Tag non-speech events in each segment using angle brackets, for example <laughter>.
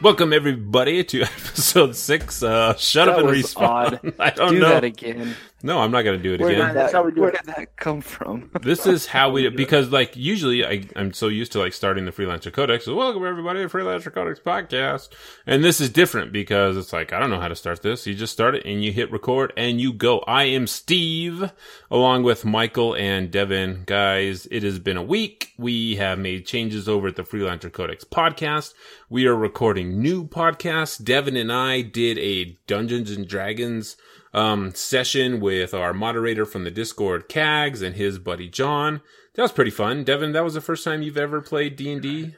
Welcome everybody to <laughs> episode six. Uh, shut That up and was respawn. odd. <laughs> I don't do know. that again. No, I'm not gonna do it Where, again. did That's that, how we do where it. did that come from? <laughs> This is how we do it because, like, usually I, I'm so used to like starting the Freelancer Codex. So, welcome everybody to Freelancer Codex podcast, and this is different because it's like I don't know how to start this. You just start it and you hit record and you go. I am Steve, along with Michael and Devin. Guys, it has been a week. We have made changes over at the Freelancer Codex podcast. We are recording new podcasts. Devin and I did a Dungeons and Dragons um, session with our moderator from the Discord, Cags, and his buddy John. That was pretty fun. Devin, that was the first time you've ever played D and D,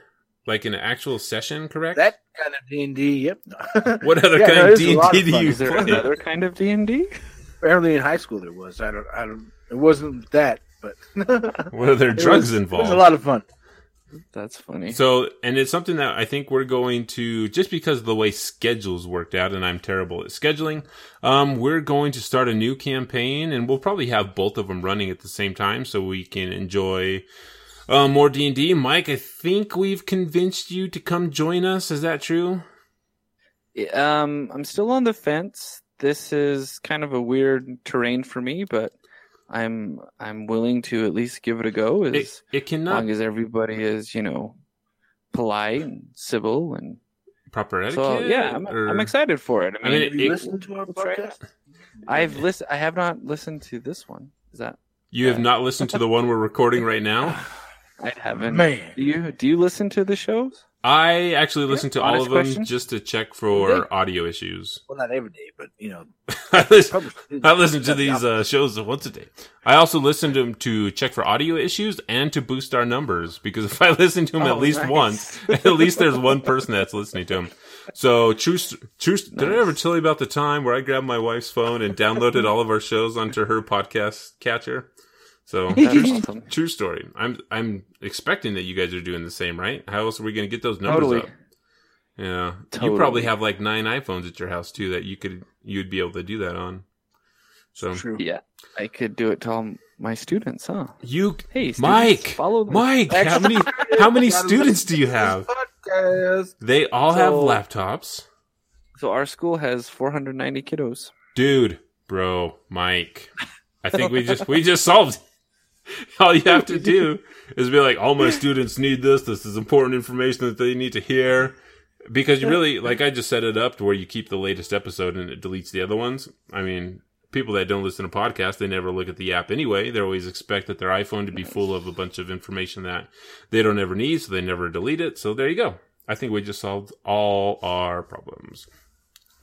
like in an actual session, correct? That kind of D and D. Yep. <laughs> what other Yeah, kind no, of D and D do you Is there play? another kind of D and D? Apparently in high school there was. I don't. I don't. It wasn't that, but <laughs> Were there it drugs was, It involved? was a lot of fun. That's funny. So, and it's something that I think we're going to, just because of the way schedules worked out, and I'm terrible at scheduling, um, we're going to start a new campaign, and we'll probably have both of them running at the same time, so we can enjoy uh, more D and D. Mike, I think we've convinced you to come join us. Is that true? um, I'm still on the fence. This is kind of a weird terrain for me, but I'm I'm willing to at least give it a go. As It, it cannot long as everybody is, you know, polite and civil, and proper etiquette. so yeah, I'm, or- I'm excited for it. I I mean, mean, Have you it- listened to our We'll try it podcast? I've listened. I have not listened to this one. Is that You have not listened to the one we're recording right now. <sighs> I haven't. Man, Do you do you listen to the shows? I actually listened to all of them question? just to check for audio issues. well, not every day, but you know, <laughs> I listen, I listen to these uh, shows once a day. I also listen to them to check for audio issues and to boost our numbers because if I <laughs> listen to them at Oh, least nice. once, <laughs> at least there's one person that's listening to them. So true, true. st- Did I ever tell you about the time where I grabbed my wife's phone and downloaded all of our shows onto her podcast catcher? So <laughs> That's true, awesome. true story. I'm I'm expecting that you guys are doing the same, right? How else are we going to get those numbers Totally. up? Yeah, totally. you probably have like nine iPhones at your house too that you could you'd be able to do that on. So True. Yeah, I could do it to all my students, huh? you, Hey, students, Mike, follow the Mike, how many how many <laughs> students do you have? Podcast. They all have laptops, So our school has 490 kiddos. dude, bro, Mike. I think we just we just solved. <laughs> All you have to <laughs> do is be like, all my students need this. This is important information that they need to hear. Because you really, <laughs> like, I just set it up to where you keep the latest episode and it deletes the other ones. I mean, people that don't listen to podcasts, they never look at the app anyway. They always expect that their iPhone to be full of a bunch of information that they don't ever need, so they never delete it. So there you go. I think we just solved all our problems.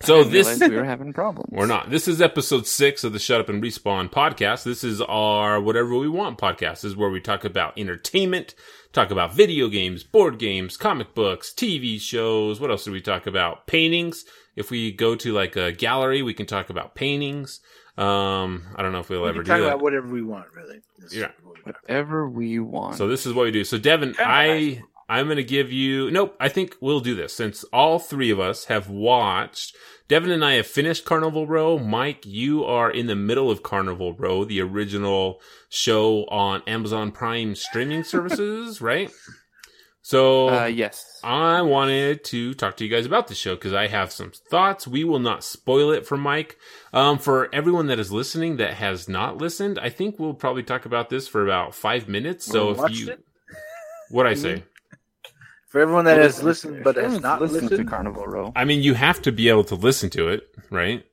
So I this realize we were having problems. we're not. This is episode six of the Shut Up and Respawn podcast. This is our whatever we want podcast. This is where we talk about entertainment, talk about video games, board games, comic books, TV shows. What else do we talk about? Paintings. If we go to like a gallery, we can talk about paintings. Um, I don't know if we'll We ever can talk that. about whatever we want, really. This Yeah. what we talk Whatever we want. So this is what we do. So Devin, I I'm going to give you Nope, I think we'll do this since all three of us have watched Devin and I have finished Carnival Row. Mike, you are in the middle of Carnival Row, the original show on Amazon Prime streaming <laughs> services, right? So uh, yes. I wanted to talk to you guys about the show because I have some thoughts. We will not spoil it for Mike. Um, for everyone that is listening that has not listened, I think we'll probably talk about this for about five minutes. So Or if you, it? what I <laughs> say, For everyone that has listened but has not listened listened, to Carnival Row. I mean, you have to be able to listen to it, right?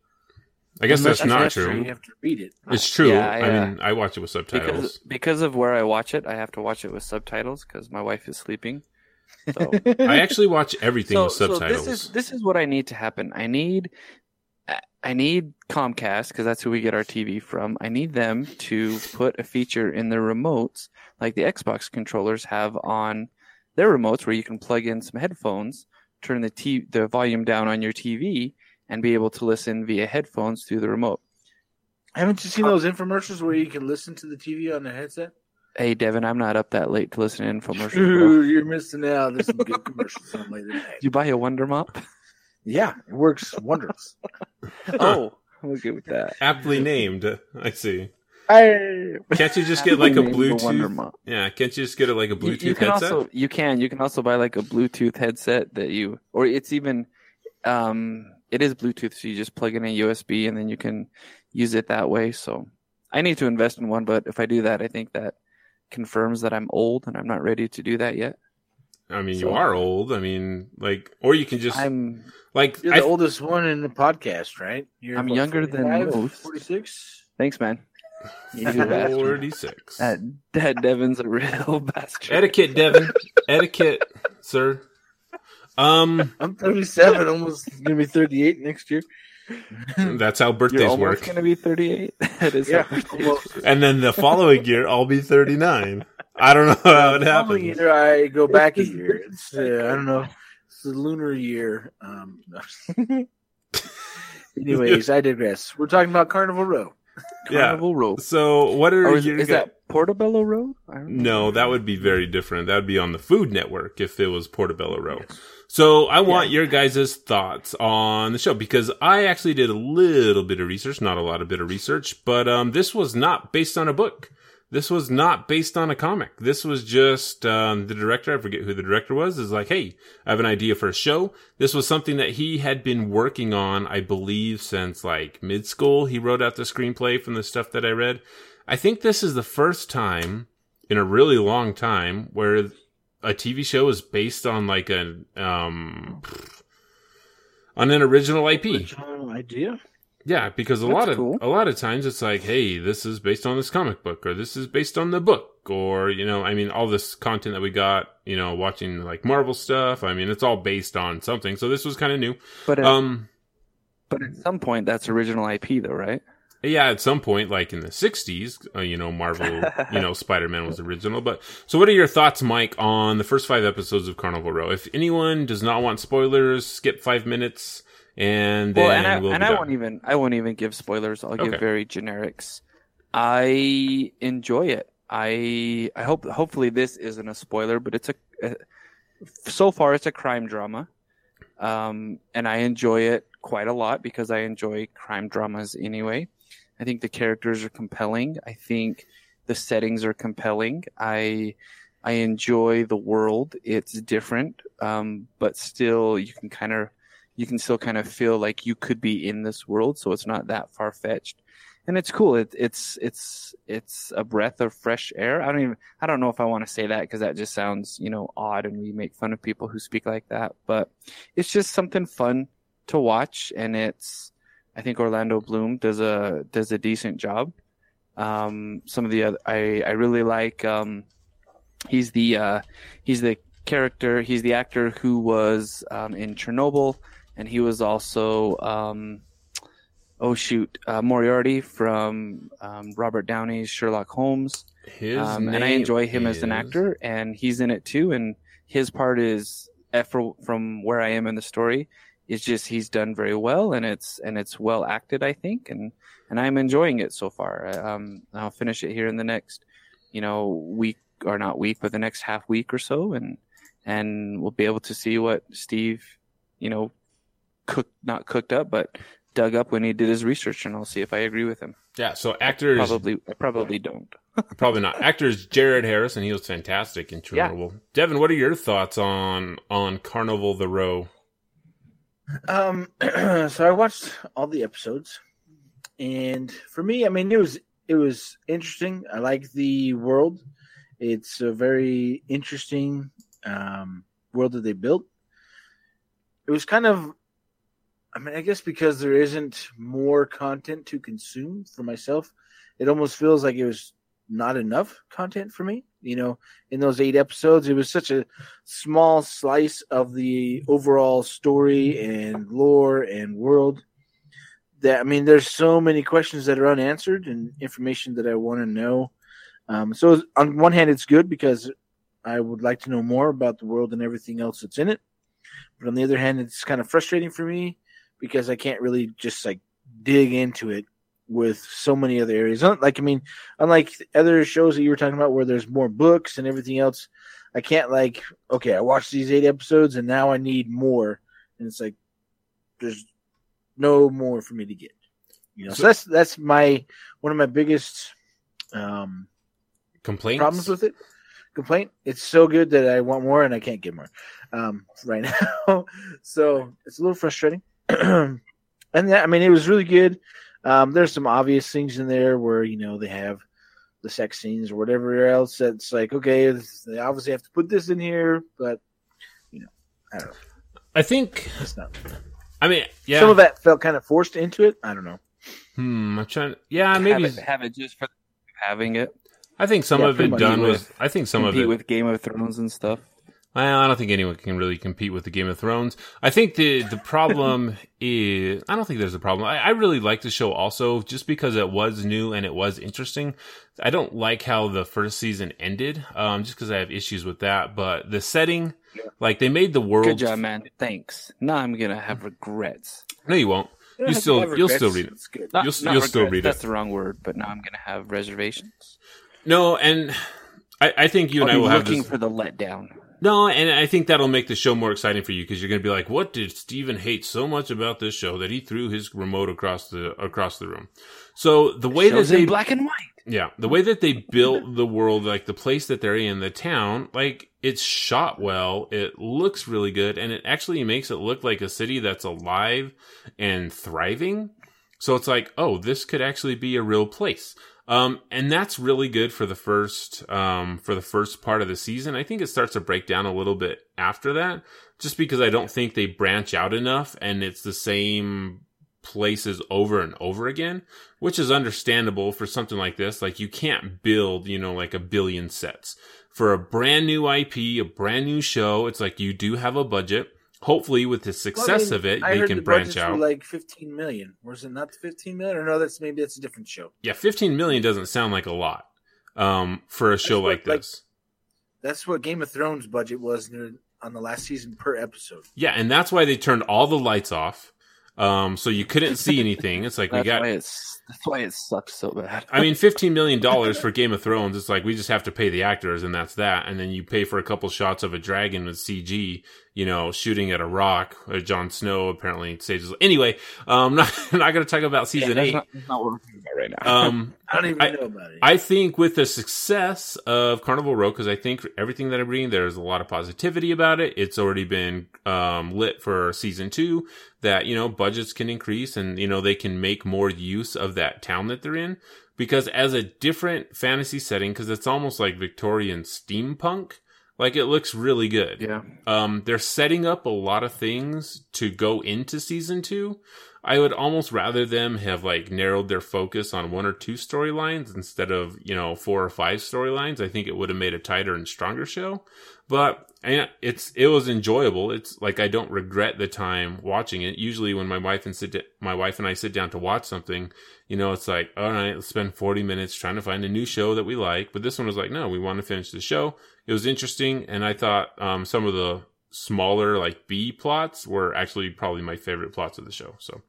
I guess unless that's not that's true. You have to read it. It's true. Yeah, I, I, uh, mean, I watch it with subtitles. Because because of where I watch it, I have to watch it with subtitles because my wife is sleeping. So, <laughs> I actually watch everything so, with so subtitles. this is this is what I need to happen. I need I need Comcast because that's who we get our TV from. I need them to put a feature in their remotes like the Xbox controllers have on their remotes where you can plug in some headphones, turn the t- the volume down on your TV and be able to listen via headphones through the remote. Haven't you seen those infomercials where you can listen to the TV on the headset? Hey Devin, I'm not up that late to listen to infomercials. Ooh, you're missing out. There's some good commercials on later tonight. Did you buy a Wonder Mop? Yeah, it works wonders. <laughs> Oh, I'm good with that. Aptly named. I see. I, Can't you just <laughs> get like a Named the Wonder Bluetooth? Yeah, can't you just get a, like a Bluetooth you can headset? also you can you can also buy like a Bluetooth headset that you or it's even um it is Bluetooth so you just plug in a USB and then you can use it that way. So I need to invest in one, but if I do that, I think that confirms that I'm old and I'm not ready to do that yet. I mean, you are old. I mean, like, or you can just I'm like. you're I, the oldest one in the podcast, right? You're I'm younger than 45, most. 46? thanks, man. You bastard. Forty-six. That, that Devin's a real <laughs> bastard. Etiquette, Devin. Etiquette, sir. Um, I'm 37, almost going to be 38 next year. that's how You're birthdays almost work. gonna be 38. <laughs> that is Yeah, how. And then the following year, I'll be thirty-nine. I don't know how it Following happens. year, I go back a year. It's uh, I don't know. It's the lunar year. Um. <laughs> Anyways, I digress. We're talking about Carnival Row. Yeah. Carnival Road. So, what are Or is, is that Portobello Road? I don't know. No, that would be very different. That would be on the Food Network if it was Portobello Row. So I want your guys' thoughts on the show because I actually did a little bit of research, not a lot of bit of research, but um, this was not based on a book. This was not based on a comic. This was just um, the director. I forget who the director was. Is like, hey, I have an idea for a show. This was something that he had been working on, I believe, since like mid school. He wrote out the screenplay from the stuff that I read. I think this is the first time in a really long time where a TV show is based on like an um on an original IP. Original idea. Yeah, because a That's lot of cool. a lot of times it's like, hey, this is based on this comic book, or this is based on the book, or you know, I mean, all this content that we got, you know, watching like Marvel stuff. I mean, it's all based on something. So this was kind of new. But at, Um, but at some point, that's original IP, though, right? yeah, at some point, like in the '60s, uh, you know, Marvel, you know, <laughs> Spider-Man was original. But so, what are your thoughts, Mike, on the first five episodes of Carnival Row? If anyone does not want spoilers, skip five minutes, and then well, and I we'll and I won't even I won't even give spoilers. I'll give very generics. I enjoy it. I I hope hopefully this isn't a spoiler, but it's a, a so far it's a crime drama, um, and I enjoy it quite a lot because I enjoy crime dramas anyway. I think the characters are compelling. I think the settings are compelling. I I enjoy the world. It's different, um, but still you can kind of you can still kind of feel like you could be in this world, so it's not that far fetched, and it's cool. It, it's it's it's a breath of fresh air. I don't even I don't know if I want to say that because that just sounds you know odd, and we make fun of people who speak like that. But it's just something fun to watch, and it's I think Orlando Bloom does a does a decent job. Um, some of the other I I really like. Um, he's the uh, he's the character. He's the actor who was um, in Chernobyl, and he was also um, oh shoot uh, Moriarty from um, Robert Downey's Sherlock Holmes. His Um, and I enjoy him as an actor, and he's in it too. And his part is from where I am in the story. It's just he's done very well, and it's and it's well acted, I think, and and I'm enjoying it so far. Um, I'll finish it here in the next, you know, week or not week, but the next half week or so, and and we'll be able to see what Steve, you know, cooked not cooked up, but dug up when he did his research, and I'll see if I agree with him. Yeah, so actors Probably, I probably don't. <laughs> Probably not. Actor's Jared Harris, and he was fantastic in Yeah. Devin, what are your thoughts on on Carnival the Row? Um, <clears throat> so I watched all the episodes, and for me, I mean, it was it was interesting. I like the world. It's a very interesting um, world that they built. It was kind of, I mean, I guess because there isn't more content to consume for myself, it almost feels like it was not enough content for me. You know, in those eight episodes, it was such a small slice of the overall story and lore and world that I mean, there's so many questions that are unanswered and information that I want to know. Um, so on one hand, it's good because I would like to know more about the world and everything else that's in it. But on the other hand, it's kind of frustrating for me because I can't really just like dig into it with so many other areas. Like, I mean, unlike other shows that you were talking about where there's more books and everything else, I can't like, okay, I watched these eight episodes and now I need more. And it's like, there's no more for me to get. You know, so, So- that's that's my one of my biggest um, Complaints? problems with it. Complaint. It's so good that I want more and I can't get more um, <laughs> right now. so it's a little frustrating. <clears throat> and yeah, I mean, it was really good. Um, there's some obvious things in there where you know they have the sex scenes or whatever else. That's like okay, they obviously have to put this in here, but you know, I don't know. I think. It's not. I mean, yeah. Some of that felt kind of forced into it. I don't know. Hmm. I'm trying. Yeah, maybe. have it, have it just for having it. I think some Yeah, of it done Compete was. I think some of it. with Game of Thrones and stuff. Well, I don't think anyone can really compete with the Game of Thrones. I think the the problem <laughs> is I don't think there's a problem. I, I really like the show also just because it was new and it was interesting. I don't like how the first season ended, um, just because I have issues with that. But the setting, like they made the world. Good job, man. Thanks. Now I'm gonna have regrets. No, you won't. You still- you'll regrets. still read it. It's good. Not, You'll- not you'll still read it. That's the wrong word, but now I'm gonna have reservations. No, and I, I think you and I I'll be will have looking for the letdown. No, and I think that'll make the show more exciting for you because you're going to be like, "What did Steven hate so much about this show that he threw his remote across the across the room?" So the way that they in black and white. Yeah, the way that they built the world, like the place that they're in, the town, like it's shot well. It looks really good, and it actually makes it look like a city that's alive and thriving. So it's like, oh, this could actually be a real place. Um, and that's really good for the first, um, for the first part of the season. I think it starts to break down a little bit after that, just because I don't think they branch out enough and it's the same places over and over again, which is understandable for something like this. Like you can't build, you know, like a billion sets for a brand new IP, a brand new show. It's like you do have a budget. Hopefully, with the Well, I success mean, of it, I they heard can the branch out. like 15 million. Was it not 15 million? Or no, that's maybe that's a different show. yeah, 15 million doesn't sound like a lot um, for a show what, like like- this. That's what Game of Thrones budget was on the last season per episode. Yeah, and that's why they turned all the lights off. Um, so you couldn't see anything. It's like we got why it's that's why it sucks so bad. I mean, fifteen million dollars for Game of Thrones. It's like we just have to pay the actors, and that's that. And then you pay for a couple shots of a dragon with CG, you know, shooting at a rock. Uh, Jon Snow apparently saves. His... Anyway, um, <laughs> not not going to talk about Yeah, season that's eight. not, that's not what we're talking about right now. Um, <laughs> I don't even I- know about it. I think with the success of Carnival Row, because I think everything that I'm reading, there's a lot of positivity about it. It's already been um, lit for season two. That you know budgets can increase, and you know they can make more use of that town that they're in. Because as a different fantasy setting, because it's almost like Victorian steampunk, like it looks really good. yeah, Um, they're setting up a lot of things to go into season two. I would almost rather them have like narrowed their focus on one or two storylines instead of, you know, four or five storylines. I think it would have made a tighter and stronger show. But it's it was enjoyable. It's like I don't regret the time watching it. Usually when my wife and sit da- my wife and I sit down to watch something, you know, it's like, all right, let's spend 40 minutes trying to find a new show that we like. But this one was like, no, we want to finish the show. It was interesting. And I thought, um, some of the smaller, like B plots were actually probably my favorite plots of the show. So,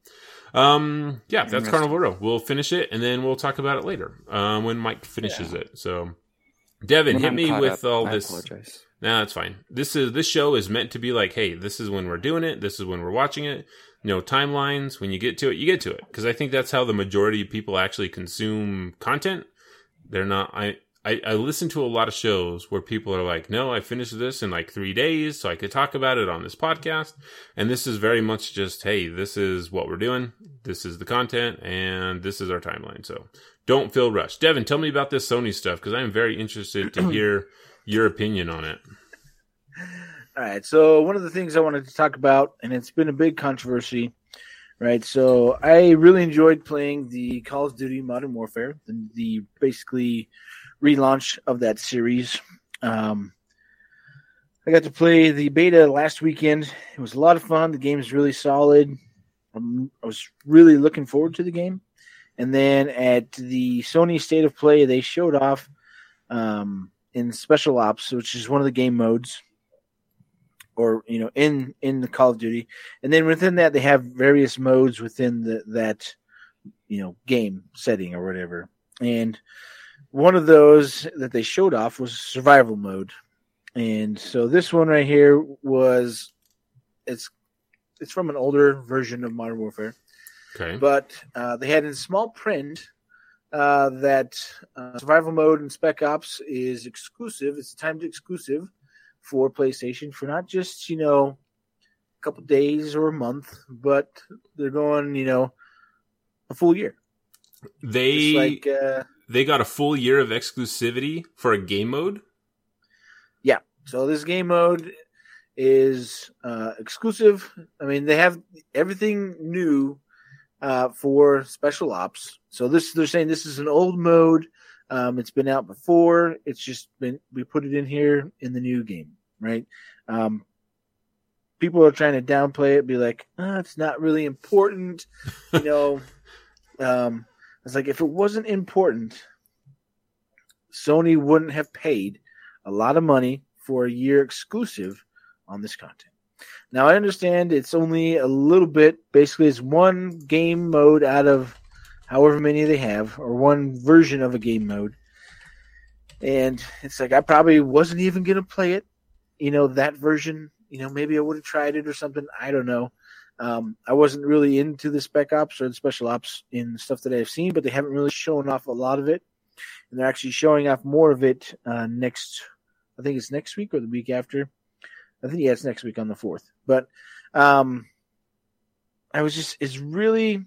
um, yeah, that's. Carnival Row. We'll finish it and then we'll talk about it later, um, when Mike finishes it. So, Devin, When hit I'm me with up, all I this. apologize. No, that's fine. This is this show is meant to be like, hey, this is when we're doing it. This is when we're watching it. No timelines. When you get to it, you get to it. Because I think that's how the majority of people actually consume content. They're not. I, I I listen to a lot of shows where people are like, no, I finished this in like three days, so I could talk about it on this podcast. And this is very much just, hey, this is what we're doing. This is the content, and this is our timeline. So don't feel rushed. Devin, tell me about this Sony stuff because I'm very interested to <clears throat> hear your opinion on it. All right. So one of the things I wanted to talk about, and it's been a big controversy, right? So I really enjoyed playing the Call of Duty Modern Warfare, the, the basically relaunch of that series. Um, I got to play the beta last weekend. It was a lot of fun. The game is really solid. Um, I was really looking forward to the game. And then at the Sony State of Play, they showed off um, in Special Ops, which is one of the game modes or you know in in the Call of Duty, and then within that they have various modes within the that you know game setting or whatever. And one of those that they showed off was survival mode, and so this one right here was it's it's from an older version of Modern Warfare, Okay. but uh, they had in small print uh, that uh, survival mode in Spec Ops is exclusive. It's timed exclusive for PlayStation for not just you know a couple days or a month, but they're going you know a full year. They Just like uh, they got a full year of exclusivity for a game mode. Yeah. So this game mode is uh, exclusive. I mean, they have everything new uh, for special ops. So this they're saying this is an old mode. Um, it's been out before. It's just been we put it in here in the new game, right? Um, people are trying to downplay it, be like, oh, it's not really important, you know. <laughs> um, it's like if it wasn't important, Sony wouldn't have paid a lot of money for a year exclusive on this content. Now I understand it's only a little bit. Basically, it's one game mode out of however many they have, or one version of a game mode. And it's like I probably wasn't even gonna play it, you know, that version. You know, maybe I would have tried it or something. I don't know. Um, I wasn't really into the spec ops or the special ops in stuff that I've seen, but they haven't really shown off a lot of it, and they're actually showing off more of it uh, next I think it's next week or the week after. I think yeah, it's next week on the fourth. But um, I was just it's really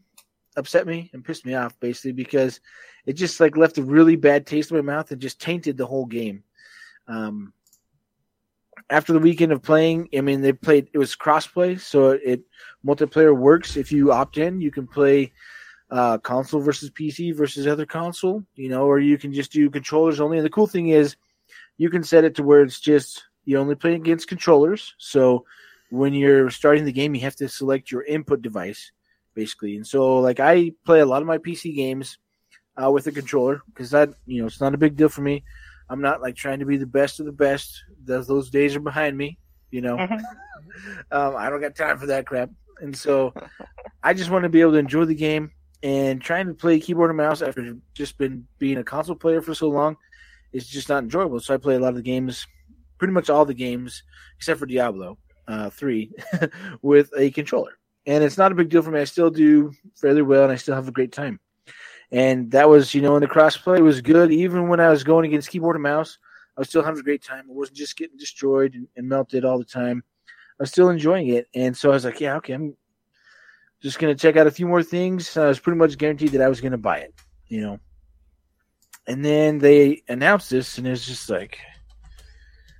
upset me and pissed me off basically because it just like left a really bad taste in my mouth and just tainted the whole game. Um, after the weekend of playing, I mean they played it was crossplay, so it multiplayer works. If you opt in, you can play uh, console versus PC versus other console, you know, or you can just do controllers only. And the cool thing is you can set it to where it's just you only play against controllers. So when you're starting the game, you have to select your input device, basically. And so, like, I play a lot of my PC games uh, with a controller because that, you know, it's not a big deal for me. I'm not like trying to be the best of the best. Those, those days are behind me, you know. <laughs> um, I don't got time for that crap. And so I just want to be able to enjoy the game and trying to play keyboard and mouse after just been being a console player for so long is just not enjoyable. So I play a lot of the games, pretty much all the games except for Diablo uh, three, <laughs> with a controller, and it's not a big deal for me. I still do fairly well, and I still have a great time. And that was, you know, in the crossplay was good. Even when I was going against keyboard and mouse, I was still having a great time. I wasn't just getting destroyed and, and melted all the time. I was still enjoying it, and so I was like, yeah, okay, I'm just gonna check out a few more things. I was pretty much guaranteed that I was gonna buy it, you know. And then they announced this, and it's just like,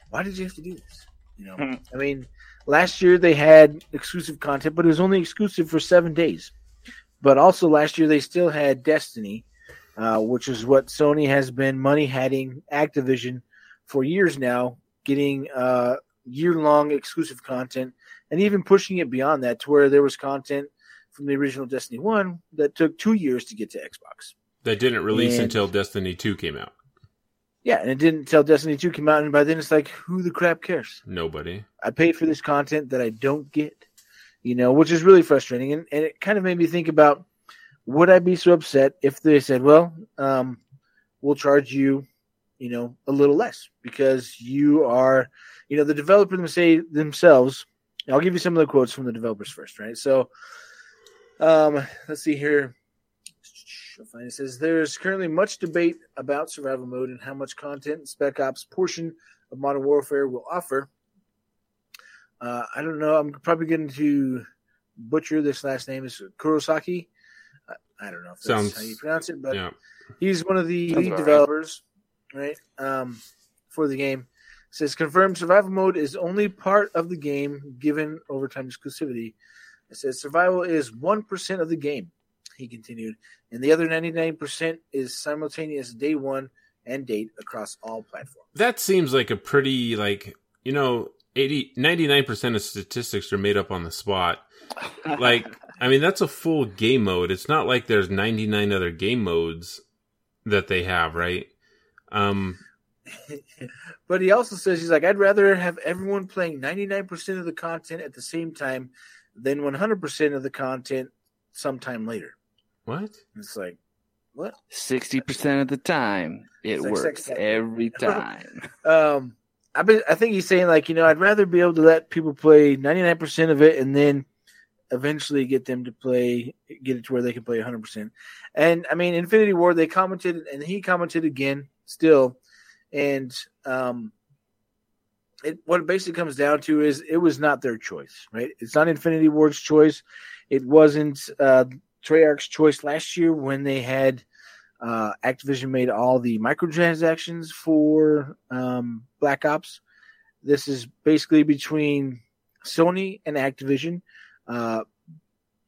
why did you have to do this? You know, Hmm. I mean, last year they had exclusive content, but it was only exclusive for seven days. But also last year they still had Destiny, uh, which is what Sony has been money hatting Activision for years now, getting uh, year long exclusive content and even pushing it beyond that to where there was content from the original Destiny 1 that took two years to get to Xbox. That didn't release And- until Destiny 2 came out. Yeah, and it didn't tell Destiny 2 came out, and by then it's like, who the crap cares? Nobody. I paid for this content that I don't get, you know, which is really frustrating. And, and it kind of made me think about would I be so upset if they said, well, um, we'll charge you, you know, a little less because you are, you know, the developer them say themselves. I'll give you some of the quotes from the developers first, right? So, um, let's see here. It says there's currently much debate about survival mode and how much content Spec Ops portion of Modern Warfare will offer. Uh, I don't know. I'm probably going to butcher this last name. Is Kurosaki? I, I don't know if that's Sounds- how you pronounce it, but yeah. he's one of the Sounds lead about right. developers, right? Um, for the game. It says confirmed survival mode is only part of the game given overtime exclusivity. It says survival is one percent of the game. He continued, and the other ninety nine percent is simultaneous day one and date across all platforms. That seems like a pretty, like, you know, 80, 99% of statistics are made up on the spot. Like, I mean, that's a full game mode. It's not like there's 99 other game modes that they have, right? Um, <laughs> but he also says he's like, I'd rather have everyone playing 99% of the content at the same time than 100% of the content sometime later. what? It's like, what? Sixty percent of the time, it It's like works sex- every <laughs> time. Um, I, be, I think he's saying like, you know, I'd rather be able to let people play 99% of it and then eventually get them to play, get it to where they can play 100%. And I mean, Infinity Ward, they commented, and he commented again still. And um, it, what it basically comes down to is it was not their choice, right? It's not Infinity Ward's choice. It wasn't uh, Treyarch's choice last year when they had uh, Activision made all the microtransactions for um, Black Ops. This is basically between Sony and Activision. Uh,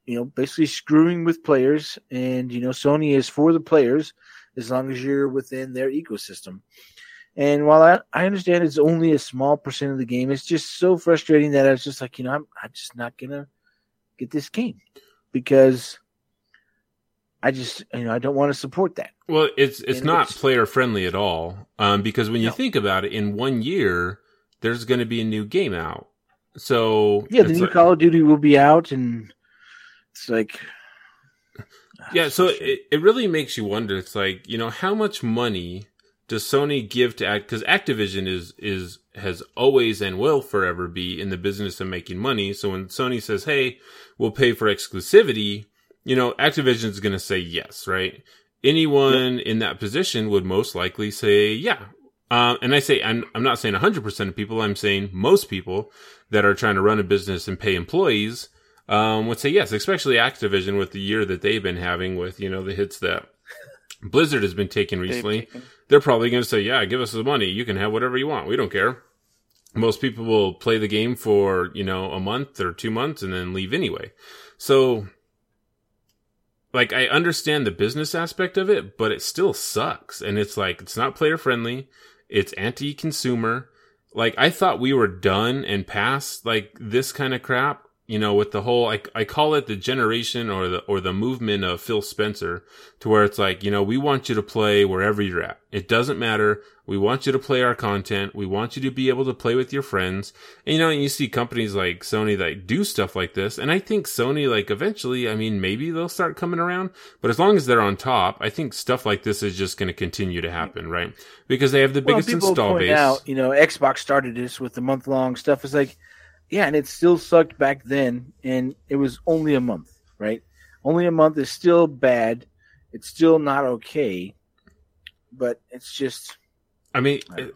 you know, basically screwing with players, and you know, Sony is for the players as long as you're within their ecosystem. And while I, I understand it's only a small percent of the game, it's just so frustrating that I was just like, you know, I'm, I'm just not gonna get this game because I just, you know, I don't want to support that. Well, it's it's And not it's- player friendly at all. Um, because when you No. think about it, in one year, there's going to be a new game out. So Yeah, the new like- Call of Duty will be out, and it's like, Yeah, <sighs> so it, it really makes you wonder. It's like you know how much money does Sony give to Act? Because Activision is is has always and will forever be in the business of making money. So when Sony says, "Hey, we'll pay for exclusivity," you know Activision's going to say yes, right? Anyone in that position would most likely say, "Yeah." Um, and I say I'm I'm not saying 100 percent of people. I'm saying most people that are trying to run a business and pay employees um, would say yes, especially Activision with the year that they've been having with, you know, the hits that Blizzard has been taking recently. taken- They're probably going to say, yeah, give us the money. You can have whatever you want. We don't care. Most people will play the game for, you know, a month or two months and then leave anyway. So, like, I understand the business aspect of it, but it still sucks. And it's like, it's not player friendly. It's anti consumer. Like, I thought we were done and past, like, this kind of crap you know, with the whole, I, I call it the generation or the, or the movement of Phil Spencer to where it's like, you know, we want you to play wherever you're at. It doesn't matter. We want you to play our content. We want you to be able to play with your friends. And, you know, you see companies like Sony that do stuff like this. And I think Sony, like, eventually, I mean, maybe they'll start coming around, but as long as they're on top, I think stuff like this is just going to continue to happen, right? Because they have the well, biggest people install point base. out, you know, Xbox started this with the month long stuff. It's like, yeah, and it still sucked back then, and it was only a month, right? Only a month is still bad. It's still not okay, but it's just I mean, Right. it-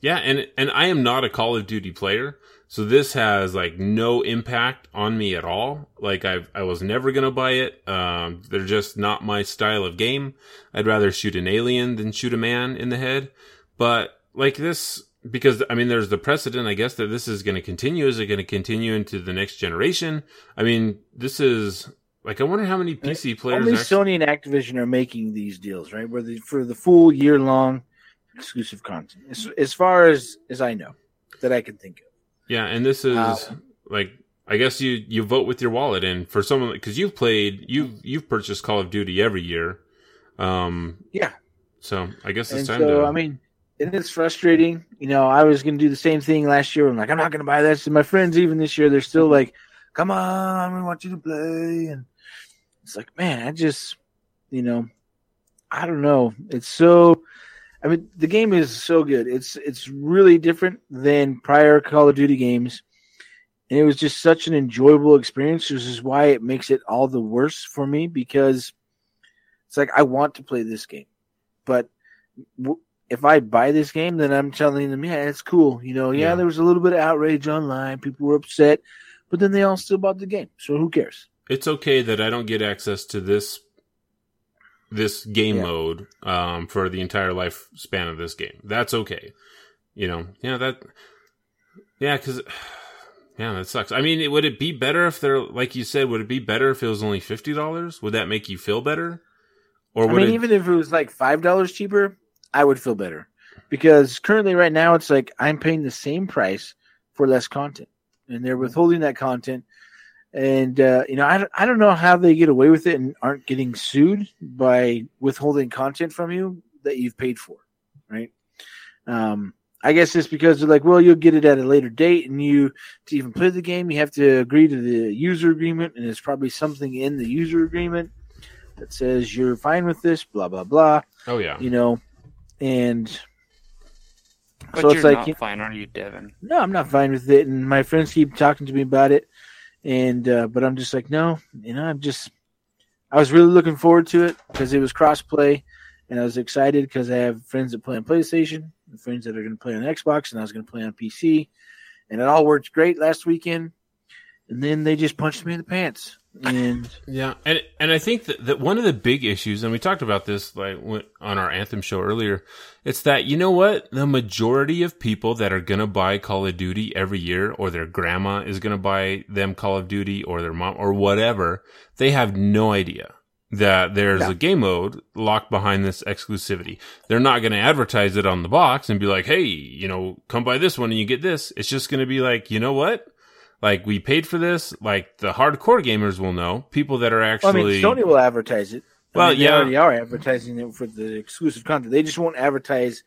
yeah, and and I am not a Call of Duty player, so this has like no impact on me at all. Like I I was never gonna buy it. Um, they're just not my style of game. I'd rather shoot an alien than shoot a man in the head. But like this, because I mean, there's the precedent, I guess, that this is going to continue. Is it going to continue into the next generation? I mean, this is like I wonder how many PC players. only actually- Sony and Activision are making these deals, right? Where the for the full year long exclusive content, as, as far as as I know, that I can think of. Yeah, and this is Uh, like I guess you you vote with your wallet, and for someone because you've played you've you've purchased Call of Duty every year, um, Yeah. So I guess it's And time so, to. I mean, and it's frustrating. You know, I was going to do the same thing last year. I'm like, I'm not going to buy this. And my friends, even this year, they're still like, come on, we want you to play. And it's like, man, I just, you know, I don't know. It's so. I mean, the game is so good. It's it's really different than prior Call of Duty games, and it was just such an enjoyable experience. Which is why it makes it all the worse for me because it's like I want to play this game, but w- if I buy this game, then I'm telling them, yeah, it's cool. You know, yeah, Yeah. there was a little bit of outrage online. People were upset, but then they all still bought the game. So who cares? it's okay that I don't get access to this this game Yeah. mode um, for the entire lifespan of this game. That's okay. You know, yeah, that, yeah, because, <sighs> yeah, that sucks. I mean, it, would it be better if they're like you said? Would it be better if it was only fifty dollars? Would that make you feel better? Or I would mean, it, even if it was like five dollars cheaper, I would feel better because currently, right now, it's like I'm paying the same price for less content, and they're withholding that content. And uh, you know, I don't, I don't know how they get away with it and aren't getting sued by withholding content from you that you've paid for, right? Um, I guess it's because they're like, well, you'll get it at a later date, and you to even play the game, you have to agree to the user agreement, and there's probably something in the user agreement that says you're fine with this, blah blah blah. oh yeah, You know, and But so it's like not fine, are you, Devin? no, I'm not fine with it. And my friends keep talking to me about it. and uh, but I'm just like, no, you know, I'm just, I was really looking forward to it because it was crossplay, and I was excited because I have friends that play on PlayStation, and friends that are going to play on Xbox, and I was going to play on PC, and it all worked great last weekend, and then they just punched me in the pants, and Yeah, and and I think that, that one of the big issues, and we talked about this like on our Anthem show earlier, it's that you know what the majority of people that are gonna buy Call of Duty every year, or their grandma is gonna buy them Call of Duty, or their mom, or whatever, they have no idea that there's Yeah. a game mode locked behind this exclusivity. They're not gonna advertise it on the box and be like, hey, you know, come buy this one and you get this. It's just gonna be like, you know what? Like we paid for this. Like the hardcore gamers will know. People that are well, I mean, Sony will advertise it. I Well, mean, they yeah. already are advertising it for the exclusive content. They just won't advertise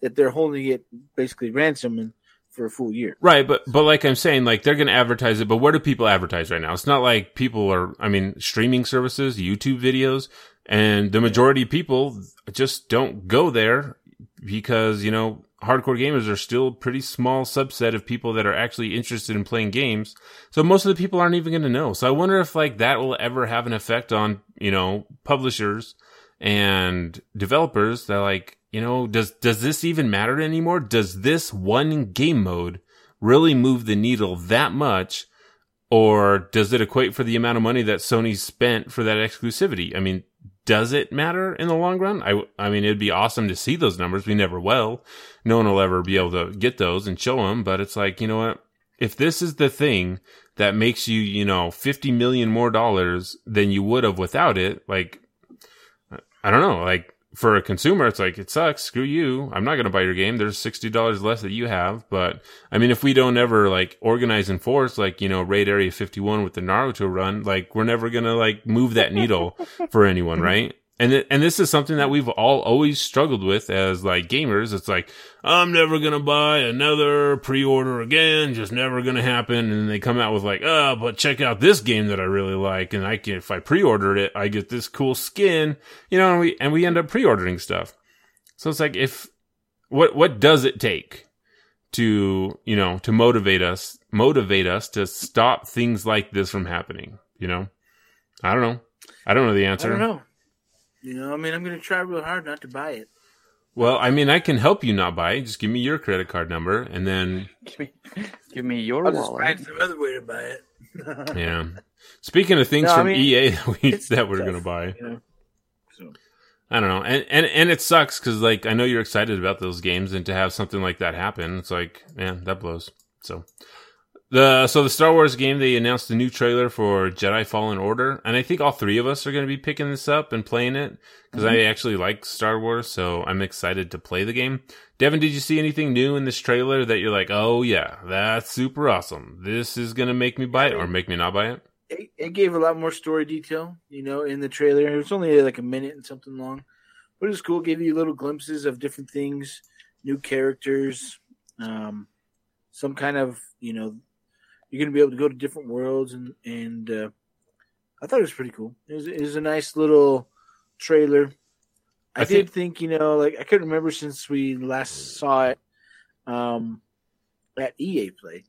that they're holding it basically ransom and for a full year. right, but but like I'm saying, like they're gonna advertise it. But where do people advertise right now? It's not like people are. I mean, streaming services, YouTube videos, and the majority of people just don't go there because you know hardcore gamers are still a pretty small subset of people that are actually interested in playing games. So most of the people aren't even going to know. So I wonder if like that will ever have an effect on, you know, publishers and developers that like, you know, does, does this even matter anymore? Does this one game mode really move the needle that much? Or does it equate for the amount of money that Sony spent for that exclusivity? I mean, does it matter in the long run? I, I mean, it'd be awesome to see those numbers. We never will. No one will ever be able to get those and show them. But it's like, you know what? If this is the thing that makes you, you know, 50 million more dollars than you would have without it, like, I don't know, like, for a consumer, it's like, it sucks. Screw you. I'm not going to buy your game. There's $60 less that you have. But I mean, if we don't ever like organize and force, like, you know, raid area 51 with the Naruto run, like, we're never going to like move that needle <laughs> for anyone, right? And it, and this is something that we've all always struggled with as like gamers. It's like I'm never gonna buy another pre-order again, just never gonna happen. And they come out with like, oh, but check out this game that I really like, and I can if I pre-ordered it, I get this cool skin, you know. And we and we end up pre-ordering stuff. So it's like if what what does it take to you know to motivate us motivate us to stop things like this from happening? You know, I don't know. I don't know the answer. I don't know. You know, I mean, I'm going to try real hard not to buy it. Well, I mean, I can help you not buy. it. Just give me your credit card number, and then <laughs> Give me, give me your I'll just find some other way to buy it. <laughs> yeah. Speaking of things No, I from mean, EA that we that we're tough. gonna buy, You know, so I don't know, and and and it sucks because like I know you're excited about those games, and to have something like that happen, it's like man, that blows. So the so the Star Wars game they announced a new trailer for Jedi Fallen Order, and I think all three of us are gonna be picking this up and playing it because I actually like Star Wars, so I'm excited to play the game. Devin, did you see anything new in this trailer that you're like, oh yeah, that's super awesome. This is gonna make me buy it or make me not buy it? it, it gave a lot more story detail, you know, in the trailer. It was only like a minute and something long, but it was cool. It gave you little glimpses of different things, new characters, um, some kind of, you know, you're going to be able to go to different worlds, and and uh, I thought it was pretty cool. It was, it was a nice little trailer. I, I did think- think, you know, like I couldn't remember since we last saw it um, at EA Play,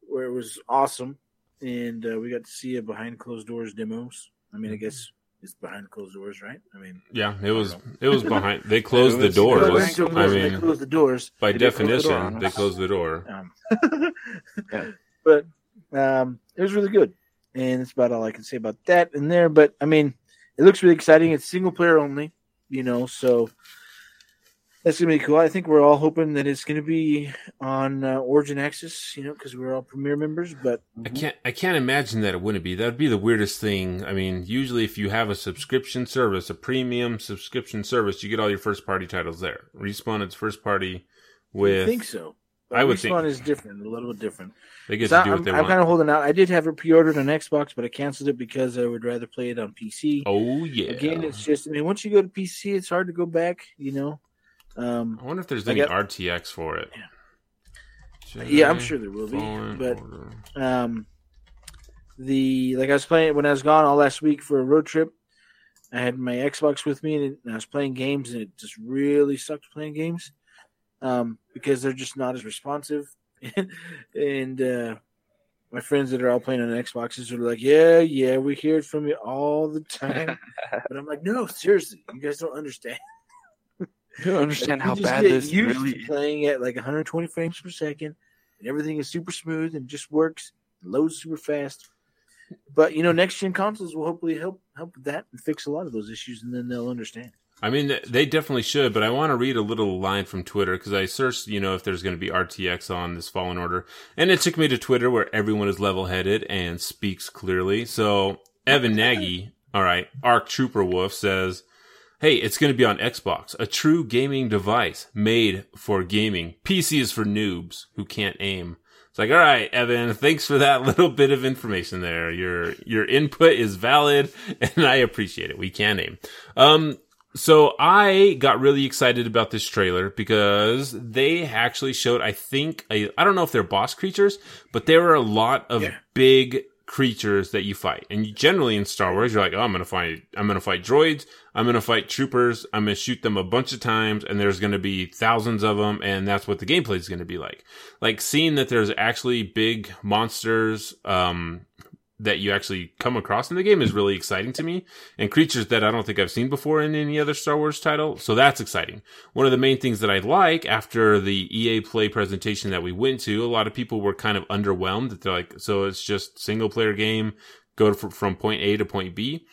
where it was awesome and uh, we got to see a behind closed doors demos. I mean, I guess it's behind closed doors, right? I mean, Yeah, it was it was behind. They <laughs> closed the doors. was- closed I doors, they mean, closed the doors. by They did close the door definition, they closed the door. Um, <laughs> Yeah. <laughs> But um, it was really good, and that's about all I can say about that in there. But I mean, it looks really exciting. It's single player only, you know, so that's gonna be cool. I think we're all hoping that it's gonna be on uh, Origin Access, you know, because we're all Premier members. But I can't I can't imagine that it wouldn't be. That'd be the weirdest thing. I mean, usually if you have a subscription service, a premium subscription service, you get all your first party titles there. Respawn its first party with. I think so. But I would Respawn think- is different, a little bit different. they get So to do I'm, they I'm want. kind of holding out. I did have it pre-ordered on Xbox, but I canceled it because I would rather play it on PC. oh yeah. Again, it's just I mean, once you go to PC, it's hard to go back. You know. Um, I wonder if there's any got- RTX for it. yeah, I'm sure there will be, but Order. um, the like I was playing when I was gone all last week for a road trip. I had my Xbox with me, and I was playing games, and it just really sucked playing games um, because they're just not as responsive. <laughs> and uh, my friends that are all playing on Xboxes are like, "Yeah, yeah, we hear it from you all the time." <laughs> but I'm like, "No, seriously, you guys don't understand. You don't understand <laughs> how bad this used really is. playing at like 120 frames per second, and everything is super smooth and just works, loads super fast. But you know, next gen consoles will hopefully help help with that and fix a lot of those issues, and then they'll understand. I mean, they definitely should, but I want to read a little line from Twitter because I searched, you know, if there's going to be RTX on this Fallen Order, and it took me to Twitter where everyone is level-headed and speaks clearly. So Evan <laughs> Nagy, all right, Arc Trooper Wolf says, "Hey, it's going to be on Xbox, a true gaming device made for gaming. PC is for noobs who can't aim." It's like, all right, Evan, thanks for that <laughs> little bit of information there. Your your input is valid, <laughs> and I appreciate it. We can aim. Um, so I got really excited about this trailer because they actually showed, I think, a, I don't know if they're boss creatures, but there are a lot of Yeah. big creatures that you fight. And generally in Star Wars, you're like, oh, I'm gonna fight, I'm gonna fight droids, I'm gonna fight troopers, I'm gonna shoot them a bunch of times, and there's gonna be thousands of them, and that's what the gameplay is gonna be like. Like seeing that there's actually big monsters, um, that you actually come across in the game is really exciting to me and creatures that I don't think I've seen before in any other Star Wars title. So that's exciting. One of the main things that I like after the EA Play presentation that we went to, a lot of people were kind of underwhelmed that they're like, so it's just single player game, go from point A to point B.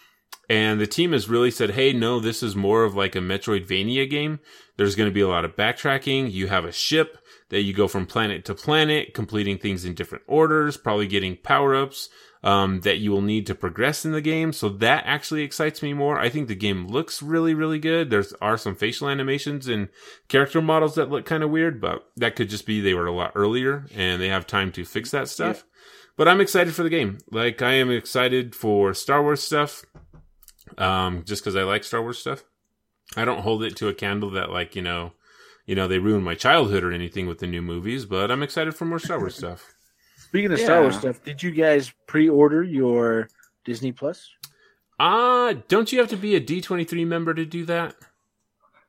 And the team has really said, hey, no, this is more of like a Metroidvania game. There's going to be a lot of backtracking. You have a ship that you go from planet to planet, completing things in different orders, probably getting power ups um, that you will need to progress in the game. So that actually excites me more. I think the game looks really, really good. There's are some facial animations and character models that look kind of weird, but that could just be they were a lot earlier and they have time to fix that stuff. But I'm excited for the game. Like I am excited for Star Wars stuff. Um, just because I like Star Wars stuff. I don't hold it to a candle that like, you know, you know, they ruined my childhood or anything with the new movies, but I'm excited for more Star Wars <laughs> stuff. Speaking of Star Wars stuff, did you guys pre-order your Disney Plus? Ah, don't you have to be a D23 member to do that?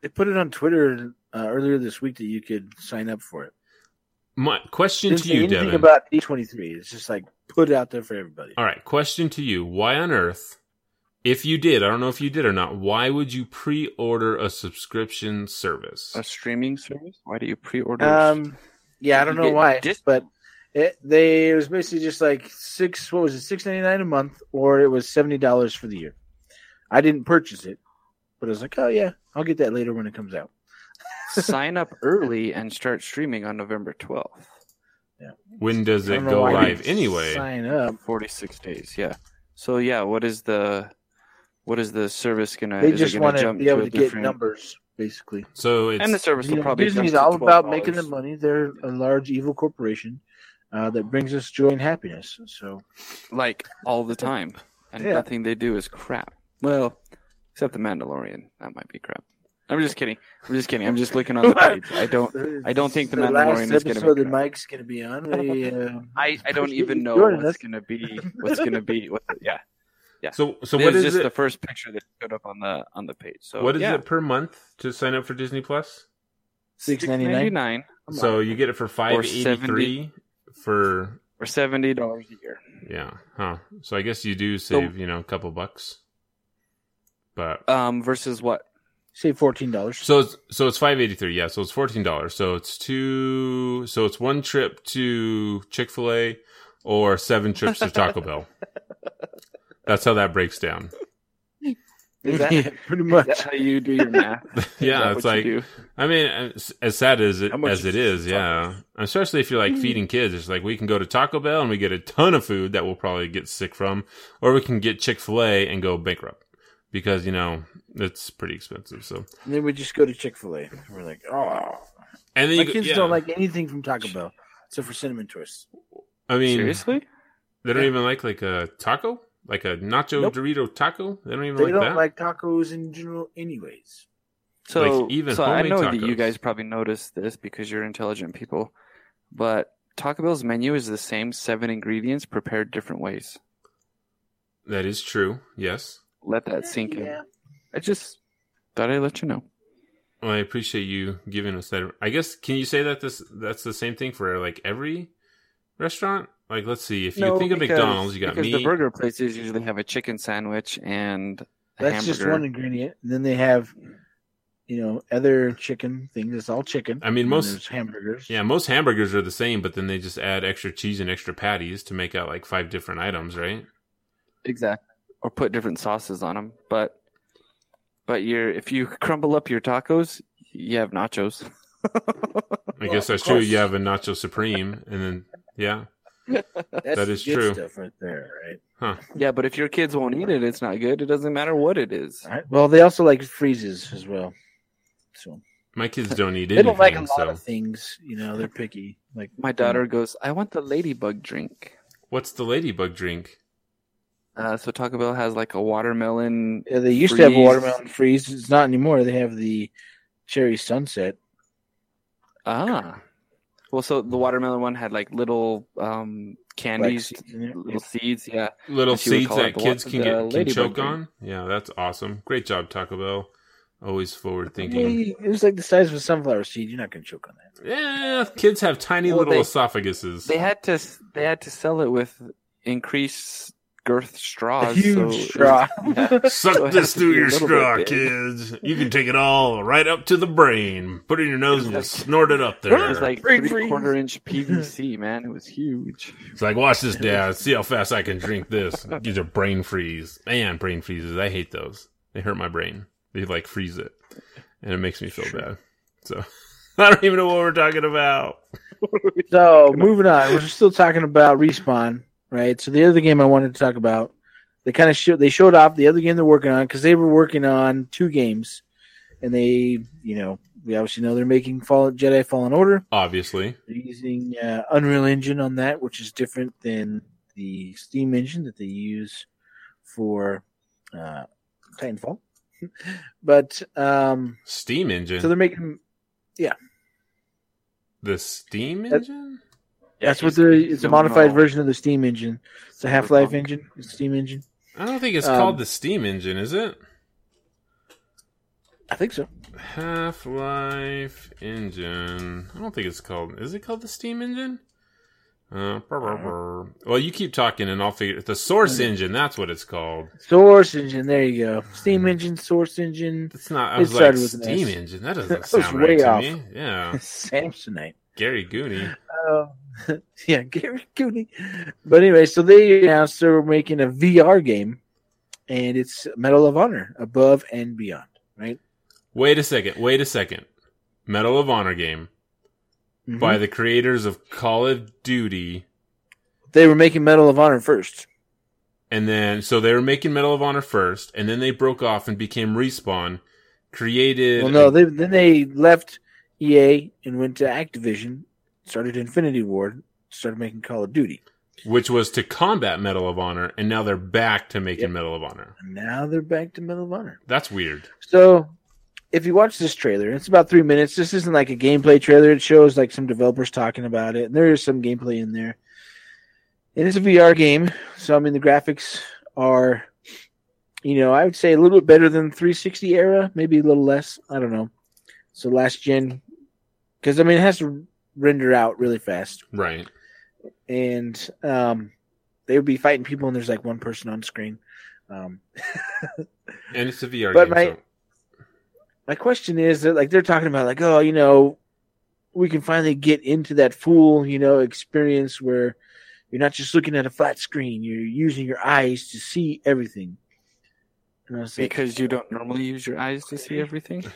They put it on Twitter uh, earlier this week that you could sign up for it. My question Didn't to say you, anything Devin. about D23. It's just like put it out there for everybody. All right, question to you. Why on earth, if you did, I don't know if you did or not, why would you pre-order a subscription service? A streaming service? Why do you pre-order? Um, yeah, I don't You know why, dis- but it, they it was basically just like six. What was it? Six ninety nine a month, or it was seventy dollars for the year. I didn't purchase it, but I was like, oh yeah, I'll get that later when it comes out. <laughs> sign up early and start streaming on November 12th. Yeah. When does it go live anyway? Sign up. 46 days, yeah. So yeah, what is the what is the service gonna? They is it just gonna want to jump be able a to get different- numbers, basically. So it's and the service You will know, probably Disney's jump all to about $12. making the money. They're a large evil corporation uh, that brings us joy and happiness. So like all the time, and Yeah. nothing they do is crap. Well, except the Mandalorian, that might be crap. I'm just kidding. I'm just kidding. I'm just looking on the <laughs> page. I don't. I don't think the last Mandalorian is gonna be episode that. Mike's going to be on. They, <laughs> uh, I, I don't <laughs> even know what's gonna be. What's gonna be? What? The, yeah. so so This what is is just it? the first picture that showed up on the on the page. So what is yeah. it per month to sign up for Disney Plus? Six ninety nine. $6.99 So you get it for five eighty three for or seventy dollars a year. yeah, huh? So I guess you do save you know a couple bucks, but Um, versus what? Say fourteen dollars. So it's so it's five eighty three, yeah. So it's fourteen dollars. So it's two. So it's one trip to Chick fil A or seven trips to Taco <laughs> Bell. That's how that breaks down. Is that- <laughs> yeah, pretty much. That's how you do your math. <laughs> Yeah, it's like? I mean, as, as sad as it as it is is, yeah. Especially if you're like feeding kids, it's like we can go to Taco Bell and we get a ton of food that we'll probably get sick from, or we can get Chick Fil A and go bankrupt because you know it's pretty expensive. So And then we just go to Chick Fil A. We're like, oh, and then my you go- kids yeah. don't like anything from Taco Bell except for cinnamon twists. I mean, Seriously? They don't Yeah. even like like a taco, like a nacho Nope. Dorito taco. They don't even They like don't that. like tacos in general, anyways. So, Like, even so I homemade know that you guys probably noticed this because you're intelligent people, but Taco Bell's menu is the same seven ingredients prepared different ways. that is true. Yes, Let that sink in. Yeah. I just thought I'd let you know. well, I appreciate you giving us that. I guess can you say that this that's the same thing for like every restaurant? Like, let's see. If you No, think of because- McDonald's, you got because meat. the burger places usually have a chicken sandwich and a That's just one ingredient. And then they have, you know, other chicken things. It's all chicken. I mean, most- hamburgers. Yeah, most hamburgers are the same, but then they just add extra cheese and extra patties to make out like five different items, right? Exactly. Or put different sauces on them. But but you're if you crumble up your tacos, you have nachos. <laughs> I Well, guess that's true. You have a nacho supreme, and then yeah, <laughs> That's That the is good true. Stuff right there, right? yeah, but if your kids won't eat it, it's not good. It doesn't matter what it is. All right. Well, they also like freezes as well. So my kids <laughs> don't eat it. they anything. don't like a lot so of things. You know, they're picky. Like My daughter goes, I want the ladybug drink. what's the ladybug drink? Uh, so Taco Bell has like a watermelon. Yeah, they used to have a watermelon freeze. It's not anymore. They have the cherry sunset. Ah. Well, so the watermelon one had like little um, like, candies, seeds little seeds. Yeah. Little And she would seeds that the wa- kids can get can choke drink. on. Yeah, that's awesome. Great job, Taco Bell. Always forward Yeah, thinking. It was like the size of a sunflower seed. You're not going to choke on that. Yeah, kids have tiny Well, little they- esophaguses. They had to they had to sell it with increased girth straws. Huge so- straw. <laughs> Yeah. <laughs> Suck So this through your straw, kids. You can take it all right up to the brain. Put it in your nose and just snort it up there. It was like Free, three free. quarter inch <laughs> PVC, man. It was huge. It's like, watch this, Dad. See how fast I can drink this. These are brain freeze. Man, brain freezes. I hate those. They hurt my brain. They like freeze it, and it makes me feel bad. So I don't even know what we're talking about. So moving on, we're still talking about respawn, right? So the other game I wanted to talk about, they kind of showed they showed off the other game they're working on because they were working on two games, and they, you know, we obviously know they're making Fall Jedi Fallen Order. Obviously, They're using uh, Unreal Engine on that, which is different than the Steam engine that they use for uh, Titanfall. <laughs> but um, Steam engine. so they're making yeah. the Steam That- engine. that's what they're. It's a modified no. version of the Steam engine. It's a Half Life engine, the Steam engine. I don't think it's Um, called the Steam engine, is it? I think so. Half Life engine. I don't think it's called. Is it called the Steam engine? Uh, brr, brr, brr. Well, you keep talking, and I'll figure. It. The Source engine. That's what it's called. Source engine. There you go. Steam engine, Source engine, It's not. I It was like started with Steam S. engine. That doesn't <laughs> That was sound right way to me. Yeah, <laughs> Samsonite. Gary Gooney. Uh, <laughs> yeah, Gary Cooney. But anyway, so they announced they were making a VR game, and it's Medal of Honor, Above and Beyond. Right? Wait a second. Wait a second. Medal of Honor game Mhm. by the creators of Call of Duty, They were making Medal of Honor first. and then so they were making Medal of Honor first, and then they broke off and became Respawn. Created. Well, no, they, then they left EA and went to Activision, started Infinity Ward, started making Call of Duty. which was to combat Medal of Honor, and now they're back to making Yep. Medal of Honor. And now they're back to Medal of Honor. That's weird. So, if you watch this trailer, it's about three minutes. This isn't like a gameplay trailer. It shows like some developers talking about it, and there is some gameplay in there. And It is a VR game, so I mean the graphics are, you know, I would say a little bit better than 360 era, maybe a little less. I don't know. So last gen, because I mean it has to render out really fast, Right. and um, they would be fighting people, and there's like one person on screen. Um, <laughs> And it's a VR But game. my- so- my question is that like they're talking about like oh you know we can finally get into that full you know experience where you're not just looking at a flat screen you're using your eyes to see everything and I was like, Because you don't normally use your eyes to see everything. <laughs>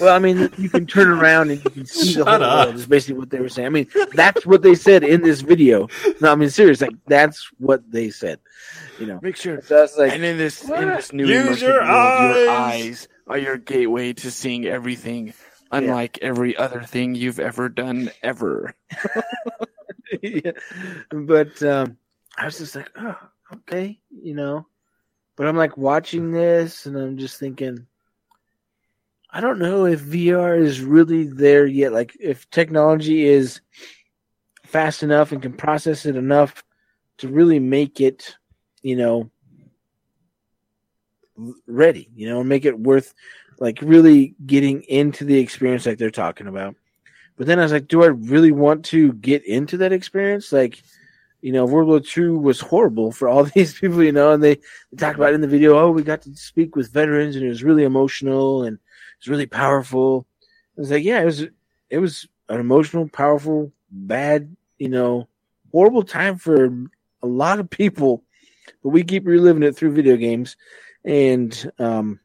well I mean you can turn <laughs> around and you can see the whole up. world is basically what they were saying I mean that's what they said in this video no I mean serious like that's what they said you know Make sure. so like and in this in this new Use your world, your eyes. eyes are your gateway to seeing everything, unlike every other thing you've ever done ever. <laughs> yeah. But um, I was just like, oh, okay, you know. But I'm like watching this and I'm just thinking, I don't know if VR is really there yet. Like, if technology is fast enough and can process it enough to really make it, you know, ready, you know, make it worth like really getting into the experience like they're talking about. But then I was like, do I really want to get into that experience? Like, you know, World War II was horrible for all <laughs> these people, you know, and they, they talked about in the video. Oh, we got to speak with veterans, and it was really emotional and it was really powerful. I was like, yeah, it was it was an emotional, powerful, bad, you know, horrible time for a lot of people. But we keep reliving it through video games, and um,